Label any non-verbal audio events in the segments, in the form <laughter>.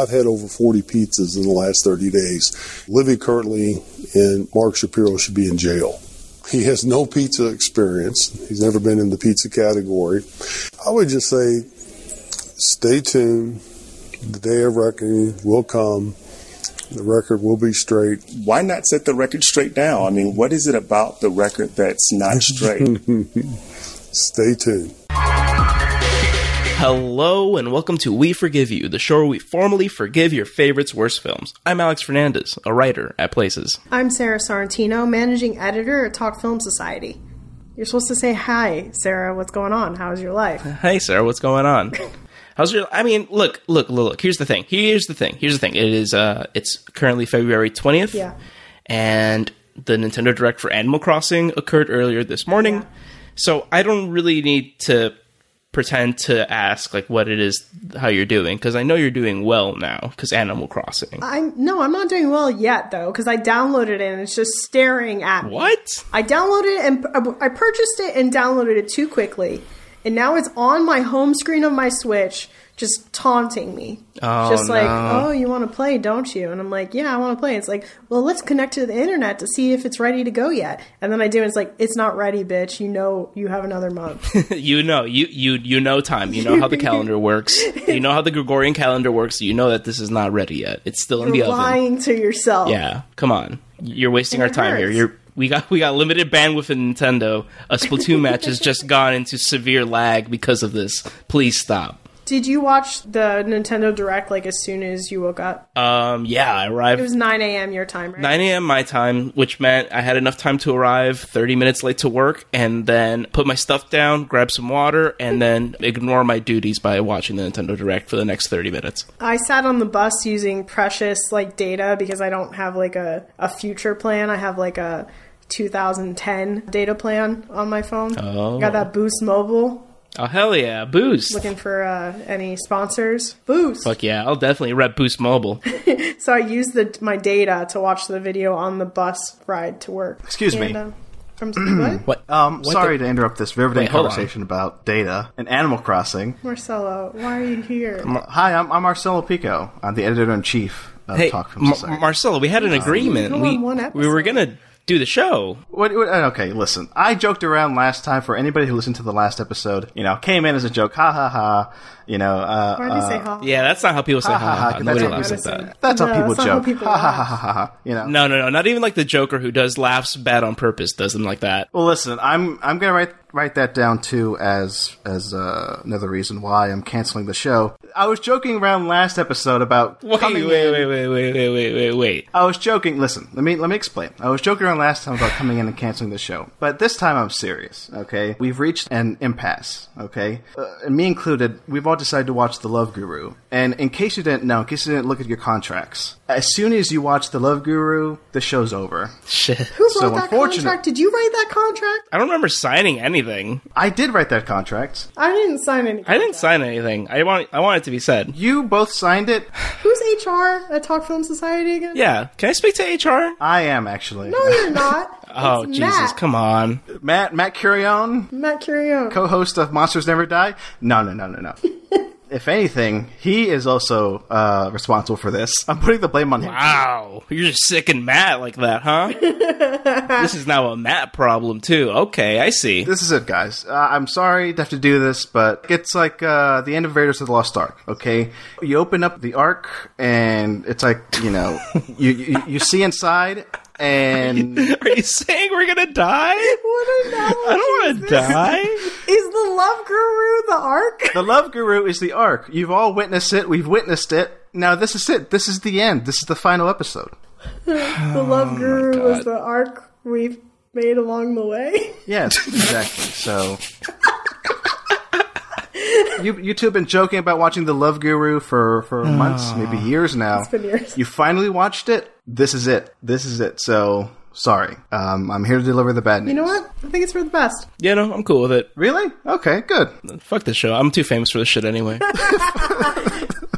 I've had over 40 pizzas in the last 30 days. Livy currently and Mark Shapiro should be in jail. He has no pizza experience. He's never been in the pizza category. I would just say stay tuned. The day of reckoning will come. The record will be straight. Why not set the record straight now? I mean, what is it about the record that's not <laughs> straight? Stay tuned. Hello and welcome to We Forgive You, the show where we formally forgive your favorites' worst films. I'm Alex Fernandez, a writer at Places. I'm Sara Sorrentino, managing editor at Talk Film Society. You're supposed to say hi, Sara. What's going on? How's your life? Hey, Sara, what's going on? <laughs> How's your? I mean, look, look, look, look. Here's the thing. Here's the thing. Here's the thing. It is. Uh, it's currently February twentieth. Yeah. And the Nintendo Direct for Animal Crossing occurred earlier this morning, Yeah. so I don't really need to pretend to ask like what it is how you're doing because I know you're doing well now because Animal Crossing. I'm no, I'm not doing well yet though, because I downloaded it and it's just staring at me. What? I downloaded it and I purchased it and downloaded it too quickly, and now it's on my home screen of my Switch, just taunting me. Oh, just like, no. oh, you want to play, don't you? And I'm like, yeah, I want to play. It's like, well, let's connect to the internet to see if it's ready to go yet. And then I do, and it's like, it's not ready, bitch. You know, you have another month. <laughs> you know you you you know time. You know how the <laughs> calendar works. You know how the Gregorian calendar works. You know that this is not ready yet. It's still in the You're oven. lying to yourself. Yeah, come on. You're wasting our time here. You're we got we got limited bandwidth in Nintendo. A Splatoon match has just <laughs> gone into severe lag because of this. Please stop. Did you watch the Nintendo Direct like as soon as you woke up? Um, yeah, I arrived It was 9 a.m. your time, right? 9 a.m. my time, which meant I had enough time to arrive 30 minutes late to work and then put my stuff down, grab some water, and then ignore my duties by watching the Nintendo Direct for the next 30 minutes. I sat on the bus using precious like data because I don't have like a, a future plan. I have like a 2010 data plan on my phone. Oh. Got that Boost Mobile. Oh, hell yeah. Boost. Looking for uh, any sponsors? Boost. Fuck yeah. I'll definitely rep Boost Mobile. <laughs> So I used the my data to watch the video on the bus ride to work. Excuse me. And, uh, from <clears throat> what? What? Um, What sorry the- to interrupt this riveting Wait, conversation about data and Animal Crossing. Marcelo, why are you here? Hi, I'm, I'm Marcelo Pico. I'm the editor in chief of Hey, Talk Film Mar- Society. Marcelo, we had an agreement. go We, on one we were episode. Going to do the show. What, what, uh, okay, listen. I joked around last time for anybody who listened to the last episode. You know, came in as a joke. Ha ha ha. You know, uh, Why did you uh, say ha? Yeah, that's not how people say ha, ha ha, ha. ha, Nobody that's laughs how at people that. That's how people that's not how joke. people ha ha ha ha ha. ha, You know. No, no, no. Not even like the Joker who does laughs bad on purpose does them like that. Well, listen, I'm I'm gonna write write that down too as as uh, another reason why I'm canceling the show. I was joking around last episode about Wait, coming wait, in. wait, wait, wait, wait, wait, wait, wait. I was joking. Listen, let me let me explain. I was joking around last time about coming in and canceling the show, but this time I'm serious. Okay, we've reached an impasse. Okay, uh, and me included. We've all decided to watch The Love Guru. And in case you didn't know, in case you didn't look at your contracts, as soon as you watch The Love Guru, the show's over. Shit. Who So wrote that contract? Did you write that contract? I don't remember signing anything. I did write that contract. I didn't sign any. I didn't sign anything. I want I want it to be said. You both signed it. Who's HR at Talk Film Society again? Yeah. Can I speak to HR? I am actually. No, you're <laughs> not. Oh It's Jesus! Matt. Come on. Matt Matt Curion, Matt Curione. co-host of Monsters Never Die. No, no, no, no, no. <laughs> if anything, he is also uh, responsible for this. I'm putting the blame on him. Wow, you're just sick and Matt like that, huh? <laughs> this is now a Matt problem too. Okay, I see. This is it, guys. Uh, I'm sorry to have to do this, but it's like uh, the end of Raiders of the Lost Ark. Okay, you open up the Ark, and it's like you know, <laughs> you you, you see inside, and <laughs> Are you saying we're gonna die? <laughs> What analogy I don't want to die. Is the love guru the arc? the Love Guru is the arc. You've all witnessed it. We've witnessed it. Now this is it. This is the end. This is the final episode. the love <sighs> oh guru was God. the arc we've made along the way. Yes, exactly. So. <laughs> You, you two have been joking about watching The Love Guru for, for <sighs> months, maybe years now. been years. You finally watched it. This is it. This is it. So, sorry. Um, I'm here to deliver the bad news. You know what? I think it's for the best. Yeah, no, I'm cool with it. Really? Okay, good. Fuck this show. I'm too famous for this shit anyway. <laughs>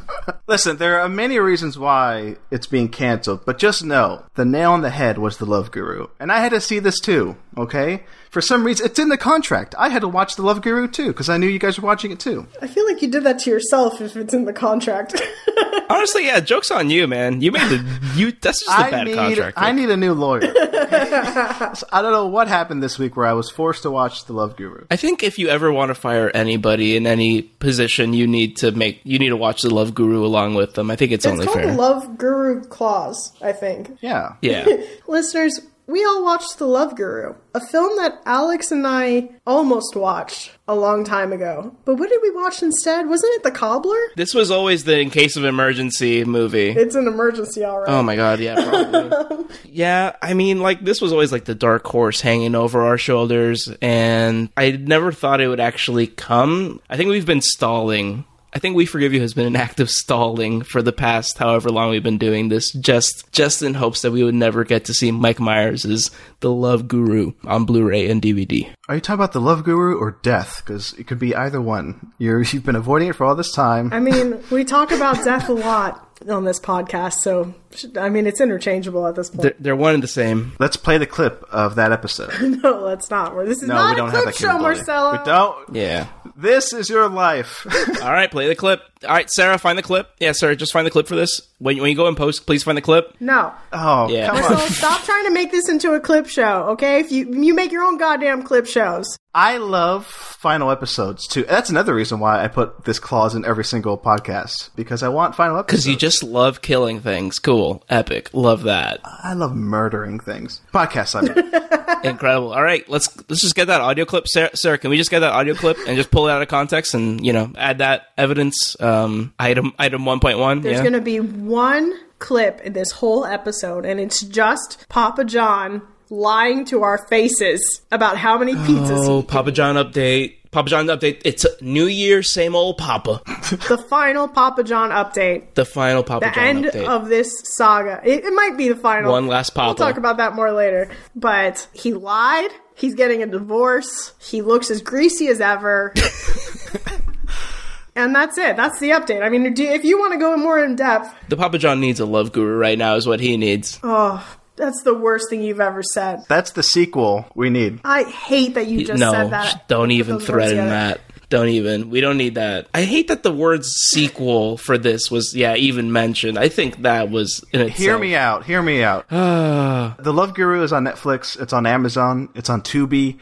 <laughs> Listen, there are many reasons why it's being canceled, but just know the nail on the head was the Love Guru. And I had to see this too, okay? For some reason, it's in the contract. I had to watch the Love Guru too, because I knew you guys were watching it too. I feel like you did that to yourself if it's in the contract. <laughs> Honestly, yeah, joke's on you, man. You made the you. That's just a I bad need, contract. I need a new lawyer. <laughs> <laughs> So I don't know what happened this week where I was forced to watch the Love Guru. I think if you ever want to fire anybody in any position, you need to make you need to watch the Love Guru along with them. I think it's, it's only called fair. the Love Guru Clause, I think. Yeah. yeah. Listeners, we all watched The Love Guru, a film that Alex and I almost watched a long time ago. But what did we watch instead? Wasn't it The Cobbler? This was always the in case of emergency movie. It's an emergency, all right. Oh my god, yeah, probably. <laughs> yeah, I mean, like this was always like the dark horse hanging over our shoulders, and I never thought it would actually come. I think we've been stalling. I think We Forgive You has been an act of stalling for the past however long we've been doing this, just just in hopes that we would never get to see Mike Myers as the Love Guru on Blu-ray and DVD. Are you talking about the Love Guru or death? Because it could be either one. You're, you've been avoiding it for all this time. I mean, we talk about death a lot on this podcast, so I mean, it's interchangeable at this point. They're, they're one and the same. Let's play the clip of that episode. <laughs> no, let's not. This is No, not we a don't have clip that show, capability. Marcelo. We don't. Yeah. This is your life. <laughs> All right, play the clip. All right, Sara, find the clip. Yeah, Sara, just find the clip for this. When, when you go in post, please find the clip. No. oh, Yeah. come So on. stop trying to make this into a clip show, okay? If you you make your own goddamn clip shows. I love final episodes too. That's another reason why I put this clause in every single podcast because I want final episodes. Because you just love killing things. Cool. Epic. Love that. I love murdering things. Podcasts, I mean. <laughs> Incredible. All right, let's let's just get that audio clip. Sara, Sara, can we just get that audio clip and just pull it out of context and you know add that evidence? Um, item item one point one. There's Yeah. going to be one clip in this whole episode, and it's just Papa John lying to our faces about how many pizzas oh, he Papa John update. Papa John update. It's New Year, same old Papa. <laughs> the final Papa John update. The final Papa The John end update. of this saga. It, it might be the final. One last Papa. We'll talk about that more later. But he lied. He's getting a divorce. He looks as greasy as ever. <laughs> and that's it. That's the update. I mean, if you want to go more in depth, the Papa John needs a love guru right now. Is what he needs. oh, that's the worst thing you've ever said. That's the sequel we need. I hate that you just no, said that. don't even those words threaten that. Don't even. We don't need that. I hate that the word sequel for this was yeah even mentioned. I think that was in itself. Hear me out. Hear me out. <sighs> The Love Guru is on Netflix. It's on Amazon. It's on Tubi.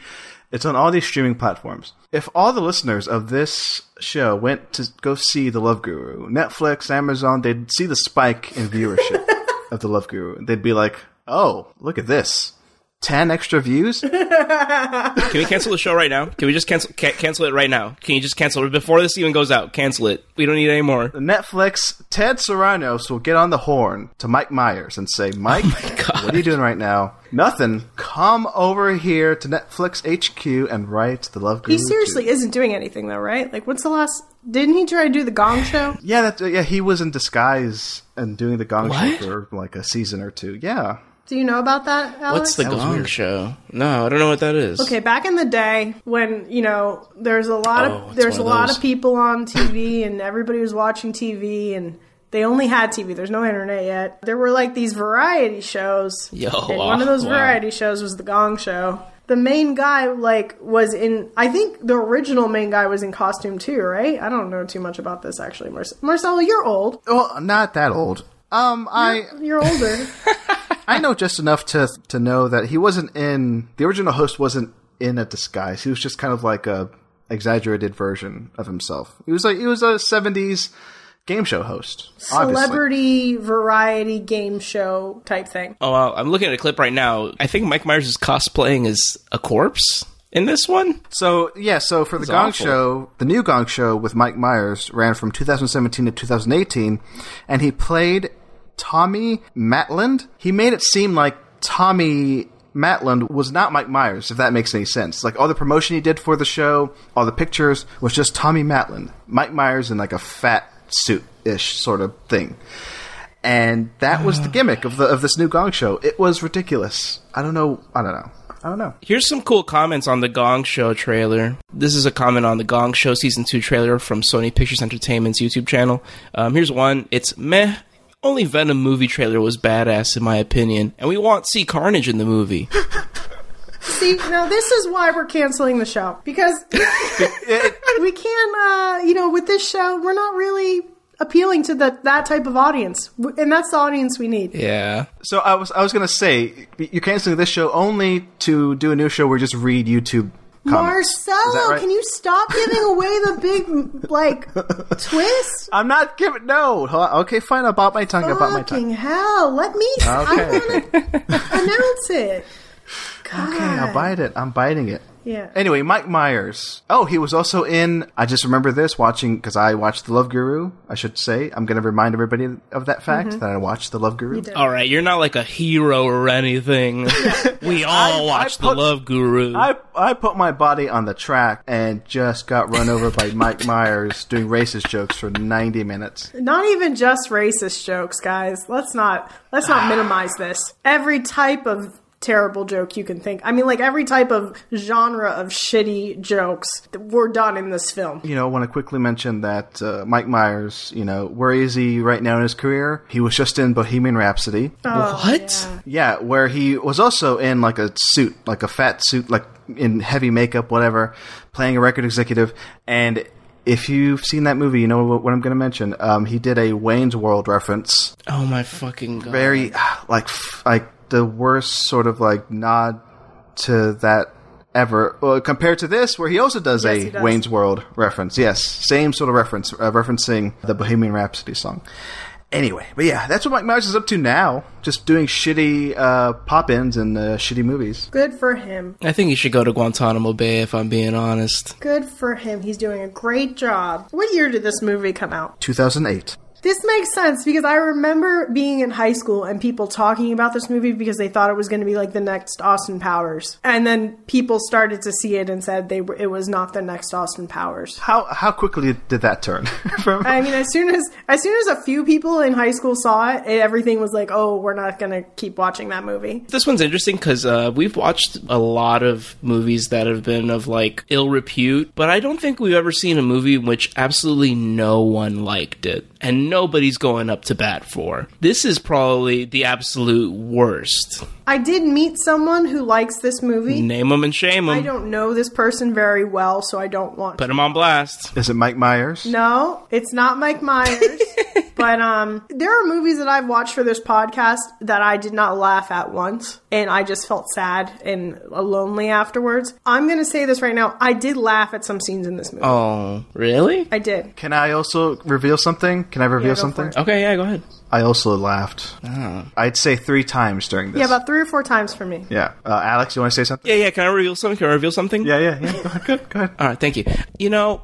It's on all these streaming platforms. If all the listeners of this show went to go see The Love Guru, Netflix, Amazon, they'd see the spike in viewership <laughs> of The Love Guru. They'd be like, oh, look at this. 10 extra views? <laughs> Can we cancel the show right now? Can we just cancel ca- cancel it right now? Can you just cancel it before this even goes out? Cancel it. We don't need any more. Netflix, Ted Sarandos will get on the horn to Mike Myers and say, oh Mike, God. what are you doing right now? Nothing. Come over here to Netflix HQ and write The Love Guru. He seriously 2. isn't doing anything though, right? Like, what's the last? Didn't he try to do the Gong Show? Yeah, that, yeah, he was in disguise and doing the Gong What? Show for like a season or two. Yeah. Do you know about that, Alex? What's the was Gong. Show? No, I don't know what that is. Okay, back in the day when you know there's a lot Oh, of it's there's a of lot of people on TV and everybody was watching TV and they only had TV. There's no internet yet. There were like these variety shows. Yo, and one of those wow. variety shows was the Gong Show. The main guy like was in. I think the original main guy was in costume too, right? I don't know too much about this actually. Marce- Marcelo, you're old. Well, not that old. Um, I <laughs> You're older. <laughs> I know just enough to to know that he wasn't in the original host wasn't in a disguise. He was just kind of like a exaggerated version of himself. He was like he was a '70s game show host. obviously. Celebrity variety game show type thing. Oh, wow. I'm looking at a clip right now. I think Mike Myers is cosplaying as a corpse in this one. So yeah, so for the Gong awful. Show, the new Gong Show with Mike Myers ran from 2017 to 2018, and he played Tommy Maitland. He made it seem like Tommy Maitland was not Mike Myers, if that makes any sense. Like all the promotion he did for the show, all the pictures was just Tommy Maitland, Mike Myers in like a fat suit ish sort of thing. And that was the <sighs> gimmick of the of this new Gong Show. It was ridiculous. I don't know. I don't know. I don't know. Here's some cool comments on the Gong Show trailer. This is a comment on the Gong Show season two trailer from Sony Pictures Entertainment's YouTube channel. Um, here's one. It's meh. Only Venom movie trailer was badass in my opinion, and we want see Carnage in the movie. <laughs> See, now this is why we're canceling the show because <laughs> we can't. Uh, you know, with this show, we're not really appealing to that that type of audience, and that's the audience we need. yeah. So I was I was gonna say you're canceling this show only to do a new show where you just read YouTube comments. Marcelo, right? can you stop giving away the big like <laughs> twist? I'm not giving no. Okay, fine. I'll bite my tongue. I'll bite my tongue. Hell! Let me. <laughs> Okay. I want to announce it. God. Okay, I'll bite it. I'm biting it. Yeah. Anyway, Mike Myers. Oh, he was also in. I just remember this watching because I watched The Love Guru. I should say I'm going to remind everybody of that fact Mm-hmm. that I watched The Love Guru. All right, you're not like a hero or anything. <laughs> <laughs> we all I- watch I put- the Love Guru. I I put my body on the track and just got run over by <laughs> Mike Myers doing racist jokes for 90 minutes. Not even just racist jokes, guys. Let's not let's not minimize this. Every type of terrible joke you can think. I mean, like every type of genre of shitty jokes were done in this film. You know, I want to quickly mention that uh, Mike Myers, you know, where is he right now in his career? He was just in Bohemian Rhapsody. what? Yeah, where he was also in like a suit, like a fat suit, like in heavy makeup, whatever, playing a record executive. And if you've seen that movie, you know what, what I'm going to mention. Um, he did a Wayne's World reference, Oh my fucking god! very like f- like the worst sort of like nod to that ever well, compared to this, where he also does Yes, a does. Wayne's World reference. Yes, same sort of reference, uh, referencing the Bohemian Rhapsody song. Anyway, but yeah, that's what Mike Myers is up to now. Just doing shitty uh, pop-ins and uh, shitty movies. Good for him. I think he should go to Guantanamo Bay if I'm being honest. Good for him. He's doing a great job. What year did this movie come out? 2008. This makes sense because I remember being in high school and people talking about this movie because they thought it was going to be like the next Austin Powers. And then people started to see it and said they were, it was not the next Austin Powers. How how quickly did that turn? <laughs> From I mean, as soon as as soon as a few people in high school saw it, everything was like, "Oh, we're not going to keep watching that movie." This one's interesting because uh, we've watched a lot of movies that have been of like ill repute, but I don't think we've ever seen a movie in which absolutely no one liked it and nobody's going up to bat for. This is probably the absolute worst. I did meet someone who likes this movie. Name them and shame them. I don't know this person very well, so I don't want Put them on blast. is it Mike Myers? No, it's not Mike Myers. <laughs> but um there are movies that I've watched for this podcast that I did not laugh at once and I just felt sad and lonely afterwards. I'm going to say this right now. I did laugh at some scenes in this movie. Oh, really? I did. Can I also reveal something? Can I reveal Yeah, go something? for it. Okay, yeah, go ahead. I also laughed. I'd say three times during this. Yeah, about 3 or 4 times for me. Yeah. Uh, Alex, you want to say something? Yeah, yeah, can I reveal something? Can I reveal something? Yeah, yeah, yeah. Go ahead. Good, go ahead. <laughs> All right, thank you. You know,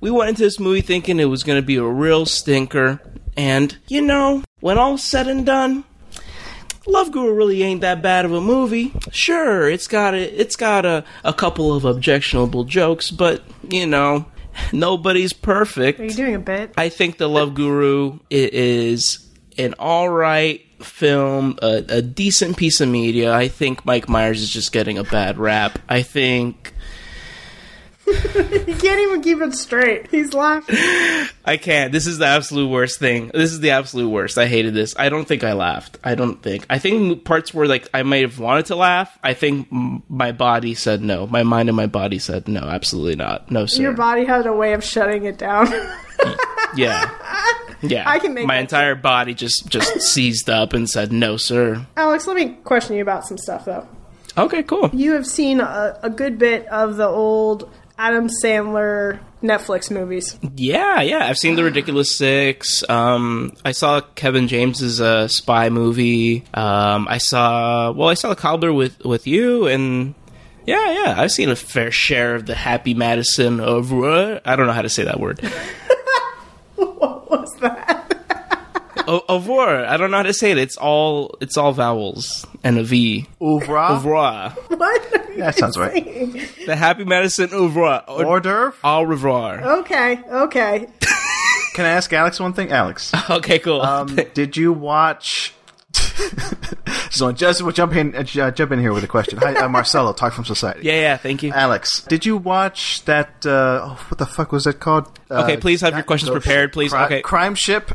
we went into this movie thinking it was going to be a real stinker, and you know, when all said and done, Love Guru really ain't that bad of a movie. Sure, it's got a, it's got a, a couple of objectionable jokes, but you know, <laughs> nobody's perfect. Are you doing a bit? I think The Love Guru is an all right film, a, a decent piece of media. I think Mike Myers is just getting a bad rap. I think He can't even keep it straight. He's laughing. I can't. This is the absolute worst thing. This is the absolute worst. I hated this. I don't think I laughed. I don't think. I think parts where like I might have wanted to laugh. I think my body said no. My mind and my body said no. Absolutely not. No sir. Your body had a way of shutting it down. <laughs> yeah. Yeah. I can make my entire body just just <laughs> seized up and said no sir. Alex, let me question you about some stuff though. Okay, cool. You have seen a, a good bit of the old Adam Sandler Netflix movies. Yeah, yeah. I've seen The Ridiculous Six. Um, I saw Kevin James's uh, spy movie. Um, I saw well, I saw the cobbler with with you, and yeah, yeah. I've seen a fair share of the Happy Madison of I don't know how to say that word. What was that? O- Over. I don't know how to say it. It's all it's all vowels and a V. au Ouvra? Ouvroir. <laughs> What? That sounds right. The Happy Madison Ouvroir. Or, Hors d'oeuvre? au revoir. Okay, okay. <laughs> Can I ask Alex one thing? Alex, <laughs> Okay, cool. um, did you watch So Jess will jump in, uh, jump in here with a question. Hi, uh, Marcelo, Talk Film Society. Yeah, yeah. Thank you. Alex, did you watch that? Uh, oh, what the fuck was that called? Uh, Okay, please have your questions prepared, please. Cri- Okay. Crime ship.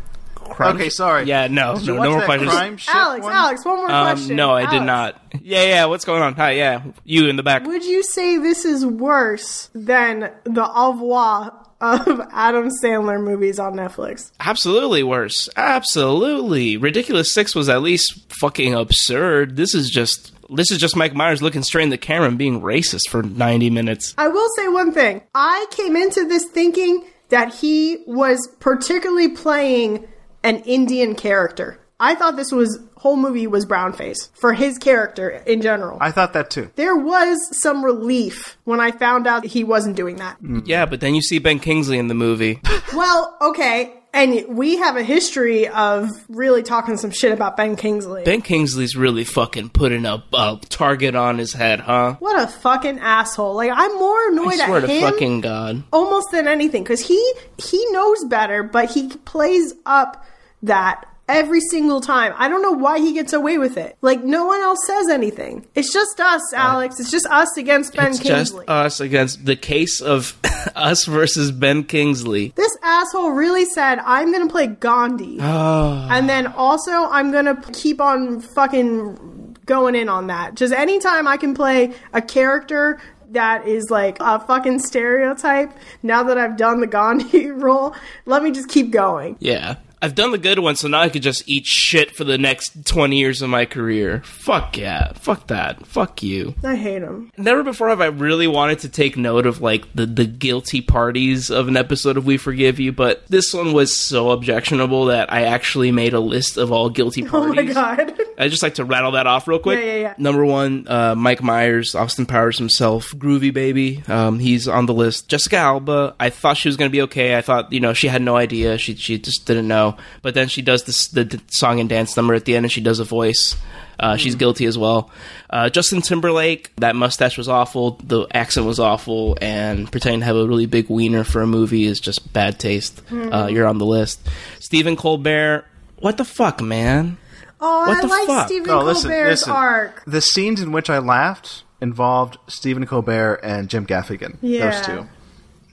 Crime okay, sh- sorry. Yeah, no, Did you no, watch no more that questions. Crime Alex, one? Alex, one more question. Um, no, I did not. Yeah, yeah. What's going on? Hi, yeah. You in the back. Would you say this is worse than the au revoir of Adam Sandler movies on Netflix? Absolutely worse. Absolutely. Ridiculous Six was at least fucking absurd. This is just this is just Mike Myers looking straight in the camera and being racist for 90 minutes. I will say one thing. I came into this thinking that he was particularly playing an Indian character. I thought this was whole movie was brownface for his character in general. I thought that too. there was some relief when I found out he wasn't doing that. Mm-hmm. Yeah, but then you see Ben Kingsley in the movie. <laughs> Well, okay, and we have a history of really talking some shit about Ben Kingsley. Ben Kingsley's really fucking putting a, a target on his head, huh? what a fucking asshole! Like I'm more annoyed I swear at to him fucking God. almost than anything because he he knows better, but he plays up that every single time. I don't know why he gets away with it. Like no one else says anything. It's just us, Alex. It's just us against Ben It's just Kingsley. us against the case of <laughs> us versus Ben Kingsley. this asshole really said, "I'm gonna play Gandhi," Oh. <sighs> and then also I'm gonna keep on fucking going in on that. Just anytime I can play a character that is like a fucking stereotype. Now that I've done the Gandhi <laughs> role, let me just keep going. Yeah. I've done the good one, so now I could just eat shit for the next 20 years of my career. Fuck yeah. Fuck that. Fuck you. I hate him. Never before have I really wanted to take note of like the, the guilty parties of an episode of We Forgive You, but this one was so objectionable that I actually made a list of all guilty parties. <laughs> Oh my god. I just like to rattle that off real quick. Yeah, yeah, yeah. Number one, uh, Mike Myers, Austin Powers himself, Groovy Baby. Um, he's on the list. Jessica Alba. I thought she was going to be okay. I thought you know she had no idea. She she just didn't know. But then she does this the, the song and dance number at the end, and she does a voice. Uh, she's guilty as well. Uh, Justin Timberlake, that mustache was awful. The accent was awful, and pretending to have a really big wiener for a movie is just bad taste. Uh, you're on the list. Stephen Colbert. What the fuck, man? Oh, What I the like fuck? Stephen Oh, listen, Colbert's listen. arc. The scenes in which I laughed involved Stephen Colbert and Jim Gaffigan. Yeah. Those two.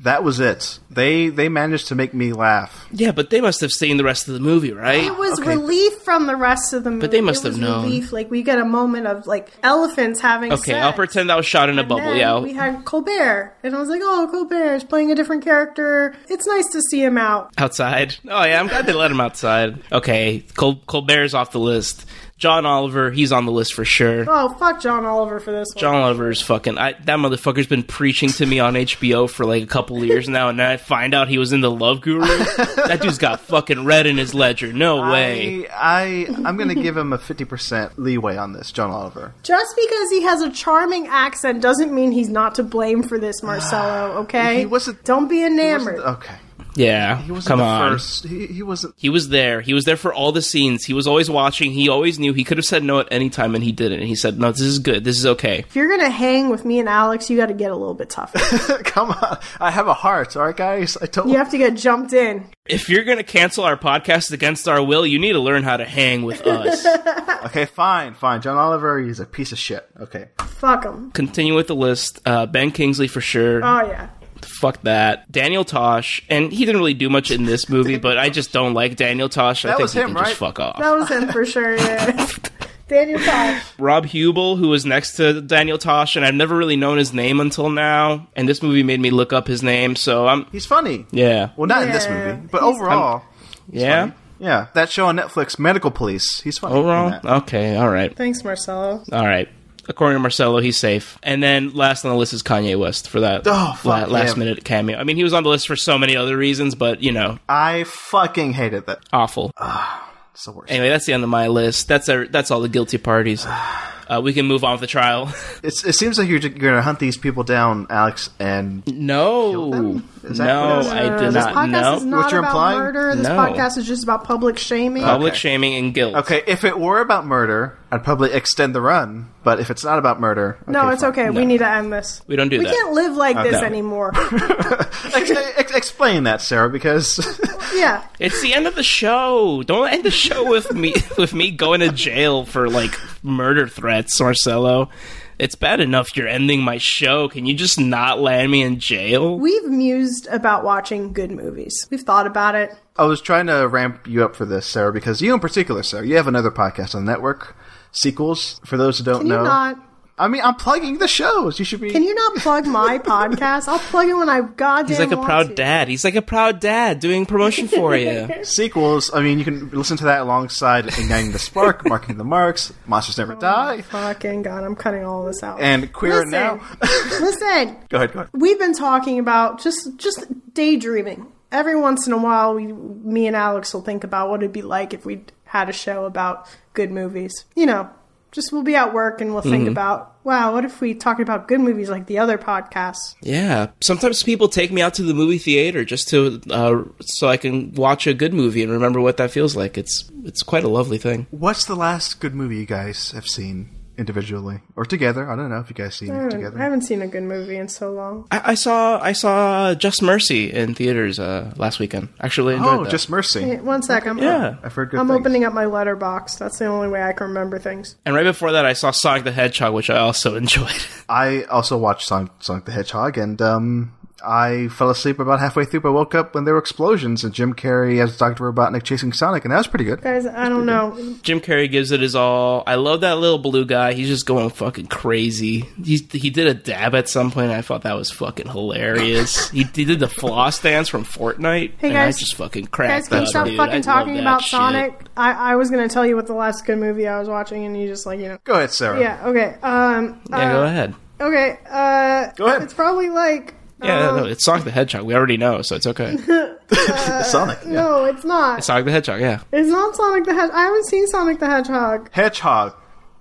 That was it. They they managed to make me laugh. Yeah, but they must have seen the rest of the movie, right? It was Okay. relief from the rest of the movie. But they must It was have known. Relief. Like we get a moment of like elephants having Okay, sex. I'll pretend that was shot in a And bubble. then Yeah, we had Colbert, and I was like, "Oh, Colbert is playing a different character. It's nice to see him out." outside. Oh yeah, I'm glad they let him outside. Okay, Col- Colbert's off the list. John Oliver, he's on the list for sure. Oh, fuck John Oliver for this one. John is fucking. I, that motherfucker's been preaching to me on HBO for like a couple years now, and then I find out he was in the Love Guru. that dude's got <laughs> fucking red in his ledger. No way. I, I I'm gonna give him a fifty percent leeway on this, John Oliver. Just because he has a charming accent doesn't mean he's not to blame for this, Marcelo. <sighs> Okay, He wasn't- Don't be He wasn't- enamored. okay. Yeah, He wasn't come the on. first. He, he wasn't. He was there. He was there for all the scenes. He was always watching. He always knew he could have said no at any time, and he didn't. And he said, "No, this is good. This is okay." if you're gonna hang with me and Alex, you got to get a little bit tougher. <laughs> Come on, I have a heart. All right, guys. I told you have to get jumped in. If you're gonna cancel our podcast against our will, you need to learn how to hang with us. <laughs> Okay, fine, fine. John Oliver, is a piece of shit. Okay. Fuck him. Continue with the list. Uh, ben Kingsley for sure. Oh yeah. Fuck that. Daniel Tosh, and he didn't really do much in this movie, but I just don't like Daniel Tosh. I That think was he him, can right? just fuck off. That was him for sure. Yeah. <laughs> Daniel Tosh. Rob Huebel, who was next to Daniel Tosh, and I've never really known his name until now, and this movie made me look up his name, so I'm He's funny. yeah, Well, not in this movie, but he's- overall, yeah. yeah. That show on Netflix, Medical Police. He's funny. in Overall, okay, all right, Thanks, Marcelo. all right. According to Marcelo, he's safe. And then last on the list is Kanye West for that Oh, fuck last him. minute cameo. I mean, he was on the list for so many other reasons, but you know, I fucking hated that. awful. Ah, it's the worst. Anyway, that's the end of my list. That's our, that's all the guilty parties. <sighs> uh, we can move on with the trial. <laughs> It's, it seems like you're, you're going to hunt these people down, Alex, and no, them? Is that no, what? I did this not podcast is know. not What you're about implying? murder. This No. podcast is just about public shaming. Public Okay. shaming and guilt. Okay, if it were about murder, I'd probably extend the run. But if it's not about murder, no, it's fine. okay. We need to end this. We don't do We that. can't live like this no. anymore. <laughs> Ex- ex- explain that, Sara, because <laughs> yeah. It's the end of the show. Don't end the show with me with me going to jail for like murder threats, Marcelo. It's bad enough you're ending my show. Can you just not land me in jail? We've mused about watching good movies. We've thought about it. I was trying to ramp you up for this, Sara, because you in particular, Sara, you have another podcast on the network, Sequels. For those who don't Can know, not? I mean, I'm plugging the shows. You should be. Can you not plug my podcast? I'll plug it when I goddamn He's like a want proud to. dad. He's like a proud dad doing promotion for you. <laughs> sequels. I mean, you can listen to that alongside Igniting the Spark, <laughs> Marking the Marks, Monsters Never oh Die, Fucking god, I'm cutting all this out. and Queer listen, Now. <laughs> listen, go ahead, go ahead. we've been talking about just just daydreaming. Every once in a while, we, me and Alex will think about what it'd be like if we had a show about good movies. You know, just we'll be at work and we'll think Mm-hmm. about, wow, what if we talked about good movies like the other podcasts? Yeah. Sometimes people take me out to the movie theater just to uh, so I can watch a good movie and remember what that feels like. It's it's quite a lovely thing. What's the last good movie you guys have seen individually or together? I don't know if you guys seen I it haven't, I haven't seen a good movie in so long. I, I saw I saw Just Mercy in theaters uh, last weekend. Actually enjoyed Oh, that. just Mercy. Hey, one sec, I'm, yeah. I've heard good I'm things. opening up my Letterboxd. That's the only way I can remember things. And right before that, I saw Sonic the Hedgehog, which I also <laughs> enjoyed. I also watched Sonic, Sonic the Hedgehog, and um, I fell asleep about halfway through, but woke up when there were explosions and Jim Carrey as Dr. Robotnik chasing Sonic, and that was pretty good. Guys, I don't know. Jim Carrey gives it his all. I love that little blue guy. He's just going fucking crazy. He he did a dab at some point. And I thought that was fucking hilarious. <laughs> he, he did the floss dance from Fortnite. Hey, and guys. I just fucking Guys, cracked can you stop dude. Fucking love talking about shit. Sonic? I, I was going to tell you what the last good movie I was watching, and you just like, you know. Go ahead, Sarah. Yeah, okay. Um, Yeah, uh, go ahead. Okay, uh. Go ahead. It's probably like. Yeah, um, no, it's Sonic the Hedgehog. We already know, so it's okay. <laughs> Sonic. Yeah. No, it's not. Sonic the Hedgehog, yeah. It's not Sonic the Hedgehog. I haven't seen Sonic the Hedgehog. Hedgehog,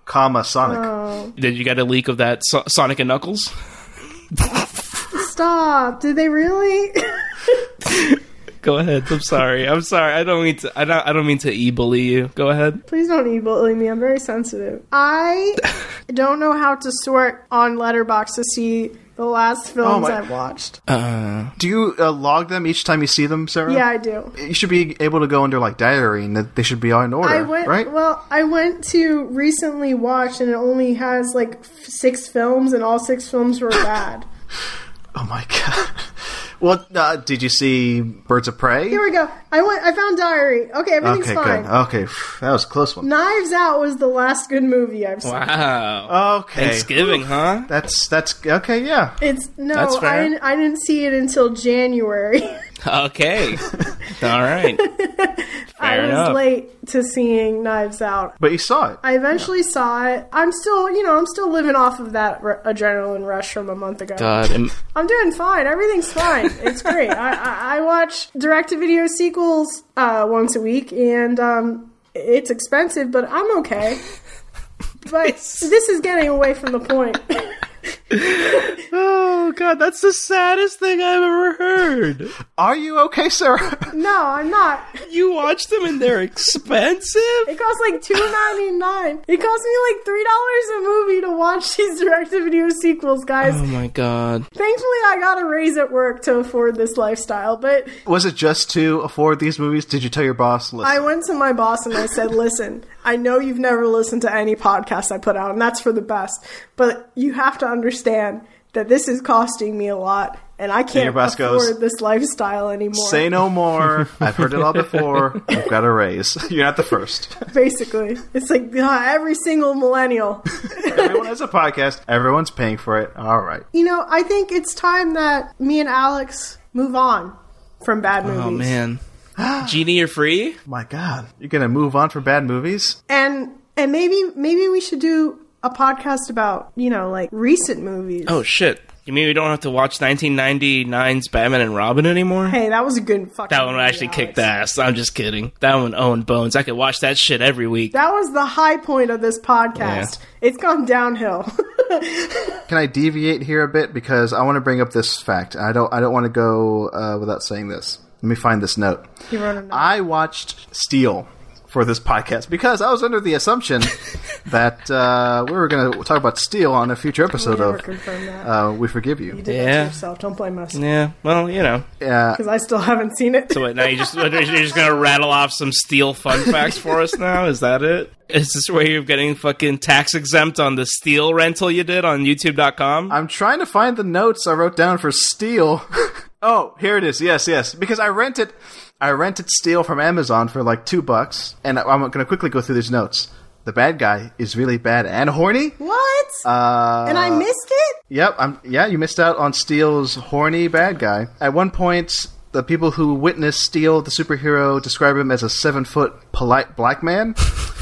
comma Sonic. Oh. Did you get a leak of that so- Sonic and Knuckles? <laughs> Stop. Did they really? <laughs> Go ahead. I'm sorry. I'm sorry. I don't mean to. I don't. I don't mean to e-bully you. Go ahead. Please don't e-bully me. I'm very sensitive. I don't know how to sort on Letterboxd to see the last films my- I've watched. Do you uh, log them each time you see them, Sara? Yeah, I do. You should be able to go under like diary, and that they should be all in order, I went right? well. I went to recently watch, and it only has like f- six films, and all six films were <laughs> bad. oh my god. Well, uh, did you see Birds of Prey? Here we go. I went. I found Diary. Okay, everything's okay, fine. good. Okay, that was a close one. Knives Out was the last good movie I've seen. Wow. Okay, Thanksgiving, huh? That's that's okay. Yeah, It's no, That's I fair. didn't, I didn't see it until January. <laughs> Okay. All right. <laughs> I was enough. late to seeing Knives Out. but you saw it. I eventually saw it. I'm still, you know, I'm still living off of that r- adrenaline rush from a month ago. God. am- I'm doing fine. Everything's fine. It's great. I, I, I watch direct-to-video sequels uh, once a week, and um, it's expensive, but I'm okay. <laughs> But this is getting away from the point. <laughs> Oh God, that's the saddest thing I've ever heard. Are you okay, Sara? <laughs> no, I'm not. You watch them and they're expensive. It costs like two ninety nine. It cost me like three dollars a movie to watch these direct-to-video sequels, guys. Oh my God. Thankfully, I got a raise at work to afford this lifestyle, but Was it just to afford these movies? Did you tell your boss? Listen, I went to my boss and I said, "Listen, I know you've never listened to any podcast I put out, and that's for the best. But you have to understand that this is costing me a lot, and I can't your afford goes, this lifestyle anymore." say no more. <laughs> I've heard it all before. I've got a raise. <laughs> You're not the first. Basically, it's like uh, every single millennial. <laughs> Everyone has a podcast. Everyone's paying for it. All right. you know, I think it's time that me and Alex move on from bad movies. Oh man. <gasps> Genie, you're free. My God, you're gonna move on for bad movies? and and maybe maybe we should do a podcast about you know like recent movies. Oh shit. You mean we don't have to watch 1999's Batman and Robin anymore? Hey, that was a good fucking. That one movie, actually Alex. kicked ass. I'm just kidding. That one owned bones. I could watch that shit every week. That was the high point of this podcast. It's gone downhill. <laughs> Can I deviate here a bit because I want to bring up this fact. I don't. I don't want to go uh, without saying this. Let me find this note. You wrote a note. I watched Steel for this podcast because I was under the assumption <laughs> that uh, we were going to talk about Steel on a future episode of that. uh, We Forgive You. you did that Yeah. to yourself. Don't blame us. Yeah, well, you know. Yeah, Because I still haven't seen it. So what, now you just you're just gonna rattle off some steel fun facts for us now? Is that it? Is this where you're getting fucking tax exempt on the steel rental you did on YouTube.com? I'm trying to find the notes I wrote down for Steel. <laughs> oh, here it is. Yes, yes. Because I rented, I rented Steel from Amazon for like two bucks, and I'm going to quickly go through these notes. The bad guy is really bad and horny. What? Uh, and I missed it? Yep, I'm. Yeah, you missed out on Steel's horny bad guy. At one point, the people who witnessed Steel, the superhero, describe him as a seven foot polite black man. <laughs>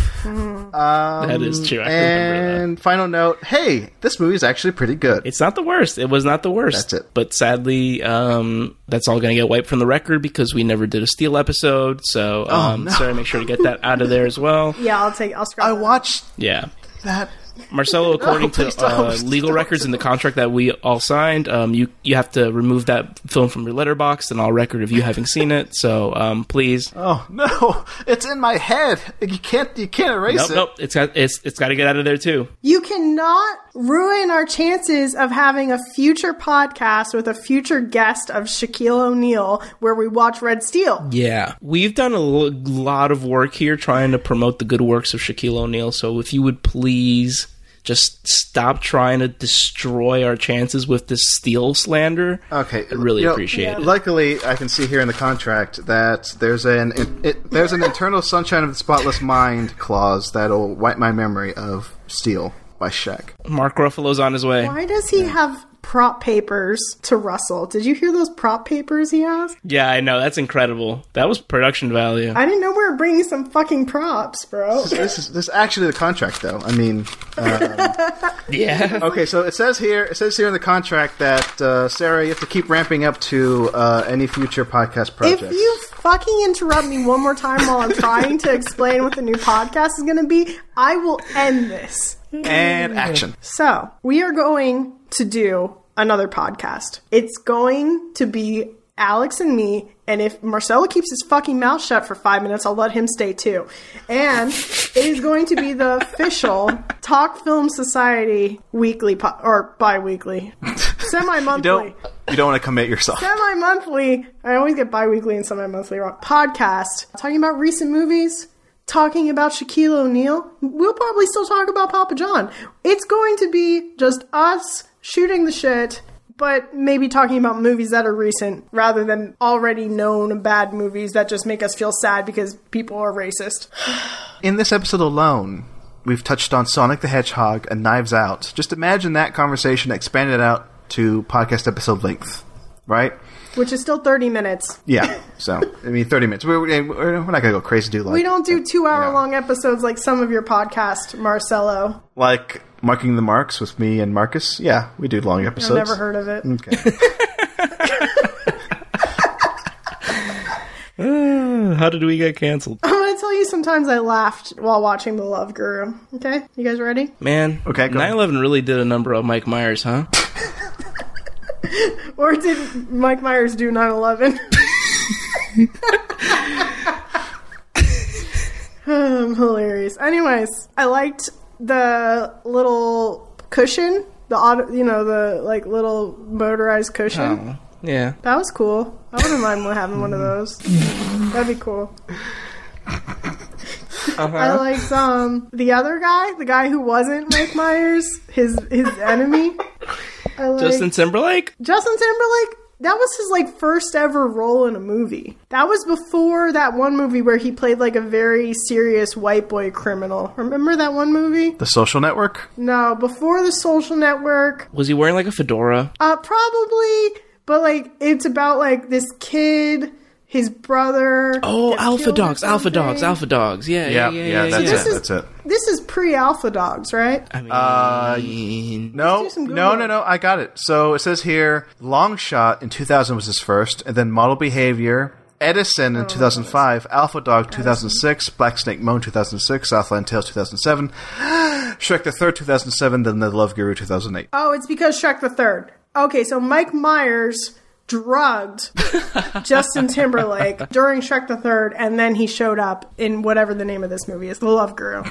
that is true. I remember that. And final note: Hey, this movie is actually pretty good. It's not the worst. It was not the worst. That's it. But sadly, um, that's all going to get wiped from the record because we never did a Steel episode. So, um, no. sorry, make sure to get that out of there as well. <laughs> Yeah, I'll take. I'll scrap. I watched Yeah. that. Marcelo, <laughs> according please to don't. uh, <laughs> legal records in the contract that we all signed, um, you you have to remove that film from your Letterboxd and all record of you having seen it. So um, please, Oh no, it's in my head. You can't. You can't erase nope, it. nope, it's got it's it's got to get out of there too. You cannot ruin our chances of having a future podcast with a future guest of Shaquille O'Neal where we watch Red Steel. Yeah, we've done a l- lot of work here trying to promote the good works of Shaquille O'Neal. So if you would please just stop trying to destroy our chances with this steel slander. Okay, I'd really you know, appreciate it. Luckily, I can see here in the contract that there's an it, there's an eternal sunshine of the spotless mind clause that'll wipe my memory of Steel by Shaq. Mark Ruffalo's on his way. Why does he have prop papers to rustle? Did you hear those prop papers he asked? Yeah, I know that's incredible. That was production value. I didn't know we were bringing some fucking props, bro. This is this is actually the contract, though. I mean, <laughs> yeah. okay, so it says here it says here in the contract that uh, Sara, you have to keep ramping up to uh, any future podcast projects. If you fucking interrupt me one more time while I'm trying to explain what the new podcast is going to be, I will end this. and action. So, we are going to do another podcast. It's going to be Alex and me, and if Marcelo keeps his fucking mouth shut for five minutes, I'll let him stay too. And it is going to be the official <laughs> Talk Film Society weekly po- or bi weekly, semi monthly. <laughs> Don't you don't want to commit yourself? Semi monthly. I always get bi weekly and semi monthly wrong. Podcast talking about recent movies, talking about Shaquille O'Neal. We'll probably still talk about Papa John. It's going to be just us shooting the shit, but maybe talking about movies that are recent rather than already known bad movies that just make us feel sad because people are racist. <sighs> In this episode alone, we've touched on Sonic the Hedgehog and Knives Out. Just imagine that conversation expanded out to podcast episode length, right? Which is still 30 minutes. Yeah. So I mean, thirty minutes. We're, we're we're not gonna go crazy. Do like We don't do uh, two hour long episodes like some of your podcast, Marcelo. like marking the marks with me and Marcus. Yeah, we do long I've episodes. never heard of it. Okay. <laughs> <laughs> How did we get canceled? I'm gonna tell you sometimes I laughed while watching The Love Guru. Okay? You guys ready? Man, Okay, go 9 11 really did a number on Mike Myers, huh? <laughs> Or did Mike Myers do 9 11? um, hilarious. Anyways, I liked the little cushion, the auto, you know, the like little motorized cushion. Oh, yeah. That was cool. I wouldn't mind having one of those. That'd be cool. <laughs> I liked um the other guy, the guy who wasn't Mike Myers, his his enemy. I liked Justin Timberlake? Justin Timberlake. That was his like first ever role in a movie. That was before that one movie where he played like a very serious white boy criminal. Remember that one movie? The Social Network. No, before the Social Network. Was he wearing like a fedora? Uh, probably, but like it's about like this kid his brother. Oh, Alpha Dogs, Alpha Dogs. Alpha Dogs. Yeah, yeah, Yeah, yeah. yeah, yeah, that's yeah. it. This is- That's it. This is pre-Alpha Dogs, right? I mean, Uh, No, no, no, no. I got it. So it says here, Long Shot in 2000 was his first, and then Model Behavior, Edison Oh, in 2005, Alpha Dog 2006, Black Snake Moan 2006, Southland Tales 2007, <gasps> Shrek the Third 2007, then The Love Guru 2008. Oh, it's because Shrek the Third. Okay, so Mike Myers drugged <laughs> Justin Timberlake during Shrek the Third, and then he showed up in whatever the name of this movie is, The Love Guru.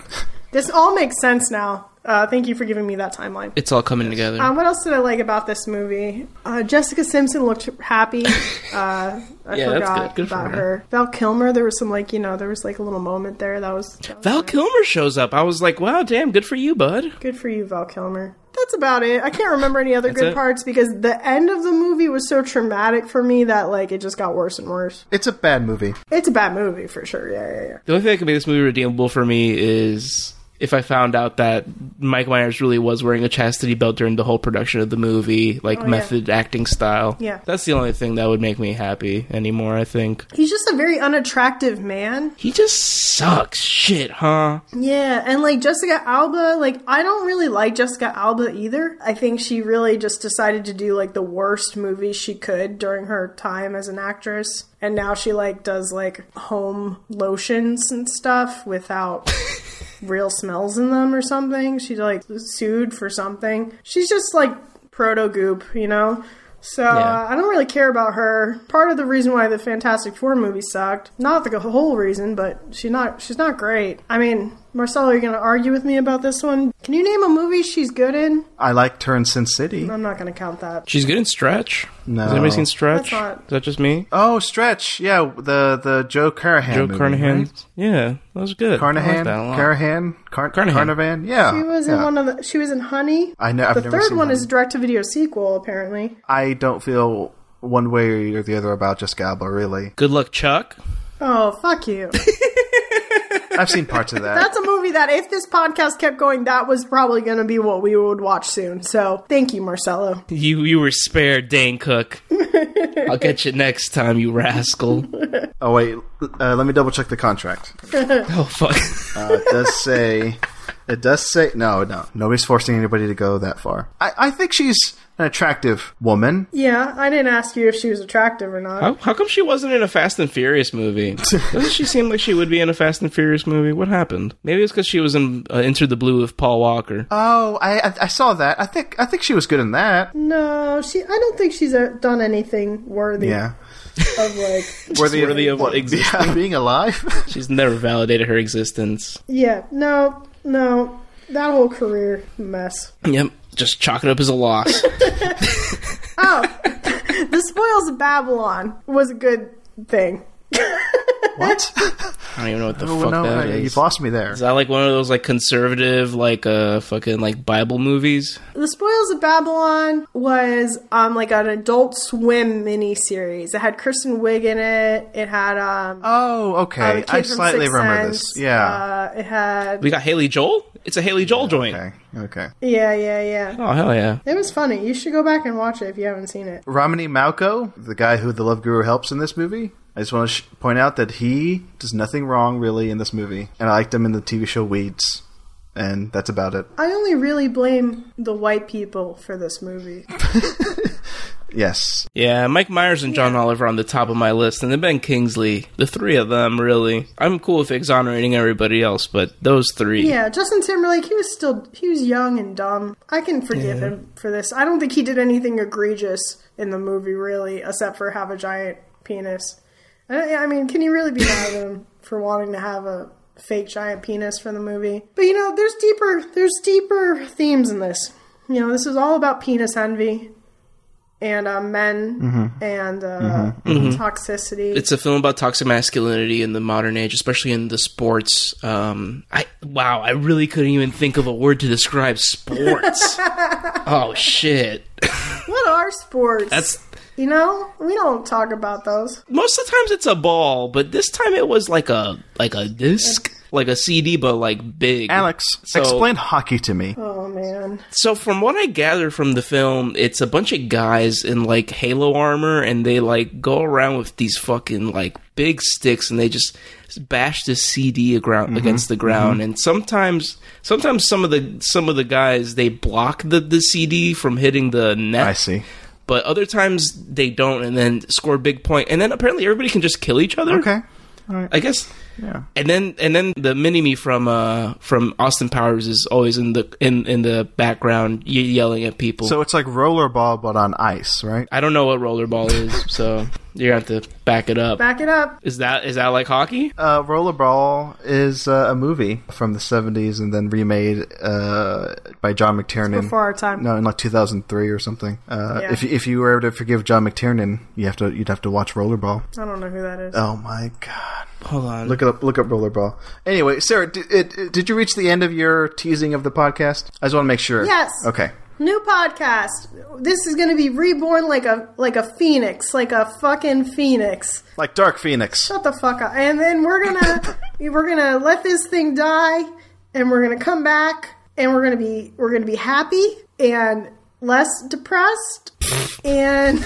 This all makes sense now. Uh, thank you for giving me that timeline. it's all coming together. Um, what else did I like about this movie? Uh, Jessica Simpson looked happy. <laughs> Uh, I Yeah, that's forgot good. Good for about her. her. Val Kilmer, there was some like you know there was like a little moment there that was, that was Val Kilmer shows up. I was like, wow, damn, good for you, bud. Good for you, Val Kilmer. That's about it. I can't remember any other good it? parts because the end of the movie was so traumatic for me that like it just got worse and worse. It's a bad movie. It's a bad movie for sure. Yeah, yeah, yeah. The only thing that can make this movie redeemable for me is if I found out that Mike Myers really was wearing a chastity belt during the whole production of the movie, like Oh, yeah. method acting style. Yeah. That's the only thing that would make me happy anymore, I think. He's just a very unattractive man. He just sucks shit, huh? Yeah, and like Jessica Alba, like I don't really like Jessica Alba either. I think she really just decided to do like the worst movie she could during her time as an actress. And now she like does like home lotions and stuff without <laughs> real smells in them or something. She like sued for something. She's just like proto goop, you know? So uh, I don't really care about her. Part of the reason why the Fantastic Four movie sucked, not the whole reason, but she's not she's not great. I mean, Marcelo, are you're gonna argue with me about this one? Can you name a movie she's good in? I like Turn Sin City. I'm not gonna count that. She's good in Stretch. No. Has anybody seen Stretch? That's not- Is that just me? Oh, Stretch. Yeah, the the Joe Carnahan Joe movie, Carnahan. right? Yeah, that was good. I Carnahan, liked that a lot. Carnahan, Car- Carnahan. Carnavan. Yeah, She was in yeah. one of the. She was in Honey. I know. I've the never third seen one Honey. is direct to video sequel, apparently. I don't feel one way or the other about Jessica Alba. Really, Good luck, Chuck. Oh, fuck you. <laughs> I've seen parts of that. That's a movie that if this podcast kept going, that was probably going to be what we would watch soon. So thank you, Marcelo. You you were spared, Dane Cook. <laughs> I'll get you next time, you rascal. oh wait, uh, let me double check the contract. <laughs> Oh fuck. Uh, it does say. It does say no, no. Nobody's forcing anybody to go that far. I, I think she's an attractive woman. Yeah, I didn't ask you if she was attractive or not. How, how come she wasn't in a Fast and Furious movie? <laughs> Doesn't she seem like she would be in a Fast and Furious movie? What happened? Maybe it's because she was in uh, Into the Blue with Paul Walker. Oh, I, I I saw that. I think I think she was good in that. No, she. I don't think she's uh, done anything worthy Yeah, of like. <laughs> worthy, worthy of what, existing. <laughs> being alive. She's never validated her existence. Yeah, no, no, that whole career mess. Yep, just chalk it up as a loss. <laughs> <laughs> Oh, <laughs> the Spoils of Babylon was a good thing. What? <laughs> I don't even know what the Oh, fuck no, that I- is. you've lost me there. Is that like one of those like conservative like uh fucking like Bible movies? The Spoils of Babylon was um like an Adult Swim miniseries. It had Kristen Wiig in it. It had um. Oh, uh, okay. the kid I slightly Sixth remember Sense. this. Yeah. Uh, it had. We got Haley Joel. It's a Haley Joel joint. okay. Okay. Yeah, yeah, yeah. Oh hell yeah! It was funny. You should go back and watch it if you haven't seen it. Romany Malco, the guy who the Love Guru helps in this movie. I just want to sh- point out that he does nothing wrong really in this movie, and I liked him in the TV show Weeds, and that's about it. I only really blame the white people for this movie. <laughs> Yes, Yeah, Mike Myers and John Oliver on the top of my list, and then Ben Kingsley. The three of them, really. I'm cool with exonerating everybody else, but those three. Yeah, Justin Timberlake, he was still he was young and dumb. I can forgive him for this. I don't think he did anything egregious in the movie really, except for have a giant penis. I, I mean, can you really be mad at him for wanting to have a fake giant penis for the movie? But you know, there's deeper there's deeper themes in this. You know, this is all about penis envy and uh, men and uh, toxicity. It's a film about toxic masculinity in the modern age, especially in the sports. Um, I wow, I really couldn't even think of a word to describe sports. <laughs> oh shit! what are sports? That's you know, we don't talk about those. most of the times it's a ball, but this time it was like a like a disc, like a CD, but like big. Alex, So- explain hockey to me. Oh man. So from what I gather from the film, it's a bunch of guys in like Halo armor, and they like go around with these fucking like big sticks, and they just bash the CD aground, mm-hmm. against the ground. Mm-hmm. And sometimes, sometimes some of the some of the guys they block the the CD from hitting the net. I see. But other times they don't, and then score a big point. And then apparently everybody can just kill each other. Okay. All right. I guess. Yeah. And then and then the mini me from uh from Austin Powers is always in the in in the background ye- yelling at people. So it's like rollerball, but on ice, right? I don't know what rollerball is, so <laughs> you have to back it up. Back it up. Is that is that like hockey? Uh, rollerball is uh, a movie from the '70s and then remade uh, by John McTiernan. Before our time. No, in like 2003 or something. Uh, Yeah. If if you were to forgive John McTiernan, you have to you'd have to watch Rollerball. I don't know who that is. Oh my god! Hold on. Look it up. Look up Rollerball. Anyway, Sara, did, it, did you reach the end of your teasing of the podcast? I just want to make sure. Yes. Okay. New podcast. This is going to be reborn like a like a phoenix, like a fucking phoenix. Like Dark Phoenix. Shut the fuck up. And then we're gonna <laughs> we're gonna let this thing die, and we're gonna come back, and we're gonna be we're gonna be happy and less depressed, <laughs> and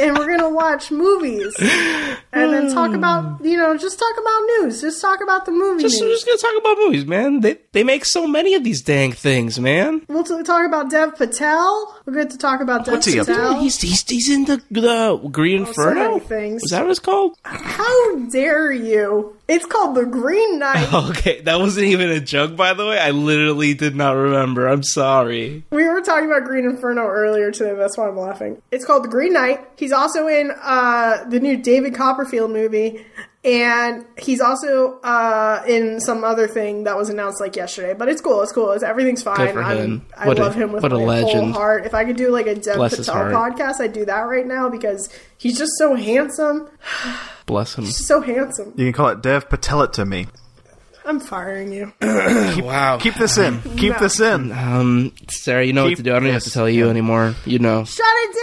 and we're gonna watch movies, and then talk hmm. about you know just talk about news, just talk about the movies Just, news. just gonna talk about movies, man. They they make so many of these dang things, man. We'll t- talk about Dev Patel. We're going to talk about What's he up to? He's, he's he's in the the Green so Inferno. many things. Is that what it's called? How dare you? It's called The Green Knight. <laughs> Okay, that wasn't even a joke, by the way. I literally did not remember. I'm sorry. We were talking about Green Inferno earlier today. That's why I'm laughing. It's called The Green Knight. He's also in uh, the new David Copperfield movie, and he's also uh, in some other thing that was announced like yesterday. But it's cool. It's cool. It's, everything's fine. for I'm- him. I What a- love him with what a my whole legend. heart. If I could do like a Dev Bless Patel podcast, I'd do that right now because he's just so handsome. <sighs> Bless him. So handsome. You can call it Dev Patel it to me. I'm firing you. <clears throat> Wow. Keep this in. Keep No. this in. Um, Sara, you know what to do. I don't even have to tell you in. anymore. You know. Shut it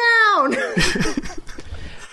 down. <laughs> <laughs>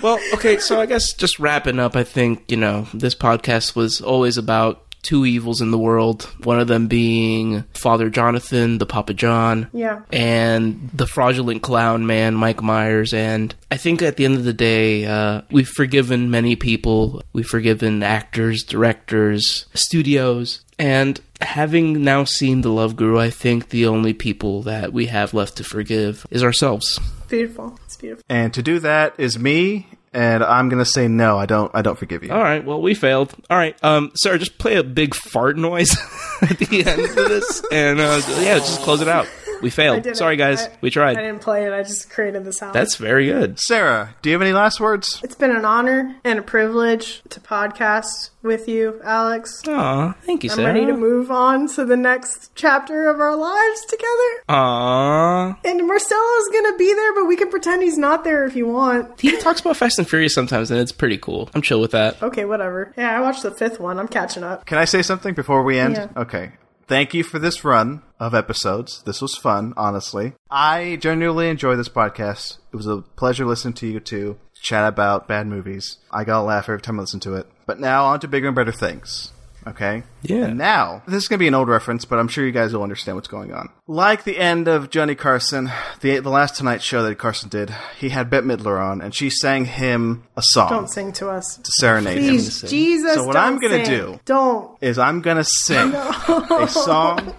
Well, okay, so I guess just wrapping up, I think, you know, this podcast was always about two evils in the world. One of them being Father Jonathan, the Papa John. Yeah. And the fraudulent clown man, Mike Myers. And I think at the end of the day, uh, we've forgiven many people. We've forgiven actors, directors, studios. And having now seen The Love Guru, I think the only people that we have left to forgive is ourselves. beautiful. It's beautiful. And to do that is me, and I'm gonna say no. I don't. I don't forgive you. All right. Well, we failed. All right. Um, Sara, just play a big fart noise <laughs> at the end of this, and uh, yeah, just close it out. We failed. Sorry, guys. I- we tried. I didn't play it. I just created the sound. That's very good. Sara, do you have any last words? It's been an honor and a privilege to podcast with you, Alex. Aw, thank you, I'm Sara. ready to move on to the next chapter of our lives together. Aw. And Marcelo's gonna be there, but we can pretend he's not there if you want. He talks about Fast and Furious sometimes, and it's pretty cool. I'm chill with that. Okay, whatever. Yeah, I watched the fifth one. I'm catching up. Can I say something before we end? Yeah. Okay. Thank you for this run of episodes. This was fun, honestly. I genuinely enjoy this podcast. It was a pleasure listening to you two chat about bad movies. I got a laugh every time I listen to it. But now on to bigger and better things. Okay? Yeah. And now, this is going to be an old reference, but I'm sure you guys will understand what's going on. Like the end of Johnny Carson, the the last Tonight Show that Carson did, he had Bette Midler on, and she sang him a song Don't sing to us. to serenade him. Please, Jesus. So what don't I'm gonna do- Don't. is I'm gonna sing <laughs> a song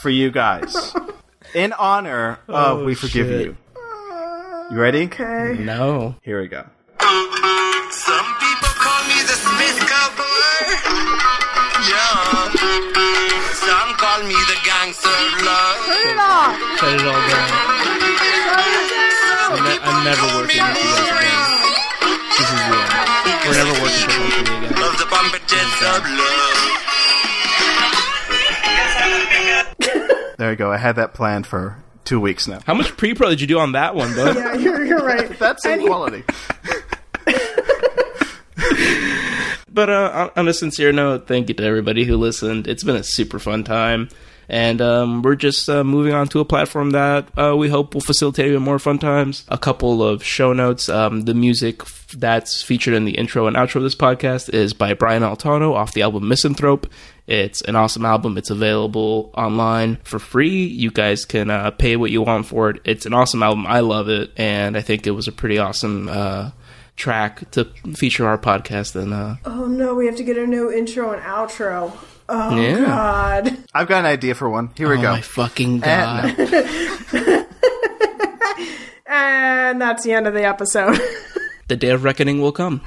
for you guys <laughs> in honor of oh, We Forgive shit. You. You ready? Okay. No. Here we go. Some people call me the Smith Cowboy. Yeah. Some call me the gangster love. Turn it off. Shut it all down. Turn it down. I'm, ne- I'm never working with you guys again. This is the end. We're never working professionally again. Of the pumpkins of love. <laughs> There you go. I had that planned for two weeks now. How much pre-pro did you do on that one, bud? Yeah, you're, you're right. <laughs> That's And he- quality. <laughs> But uh, on- a sincere note, thank you to everybody who listened. It's been a super fun time. And um, we're just uh, moving on to a platform that uh, we hope will facilitate even more fun times. A couple of show notes. Um, the music f- that's featured in the intro and outro of this podcast is by Brian Altano off the album Misanthrope. It's an awesome album. It's available online for free. You guys can uh, pay what you want for it. It's an awesome album. I love it, and I think it was a pretty awesome uh, track to feature our podcast. And uh, Oh no, we have to get a new intro and outro. Oh Yeah. god. I've got an idea for one. Here we oh go. my fucking god! <laughs> And that's the end of the episode. <laughs> the day of reckoning will come.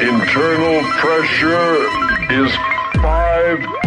Internal pressure is 5 Gs.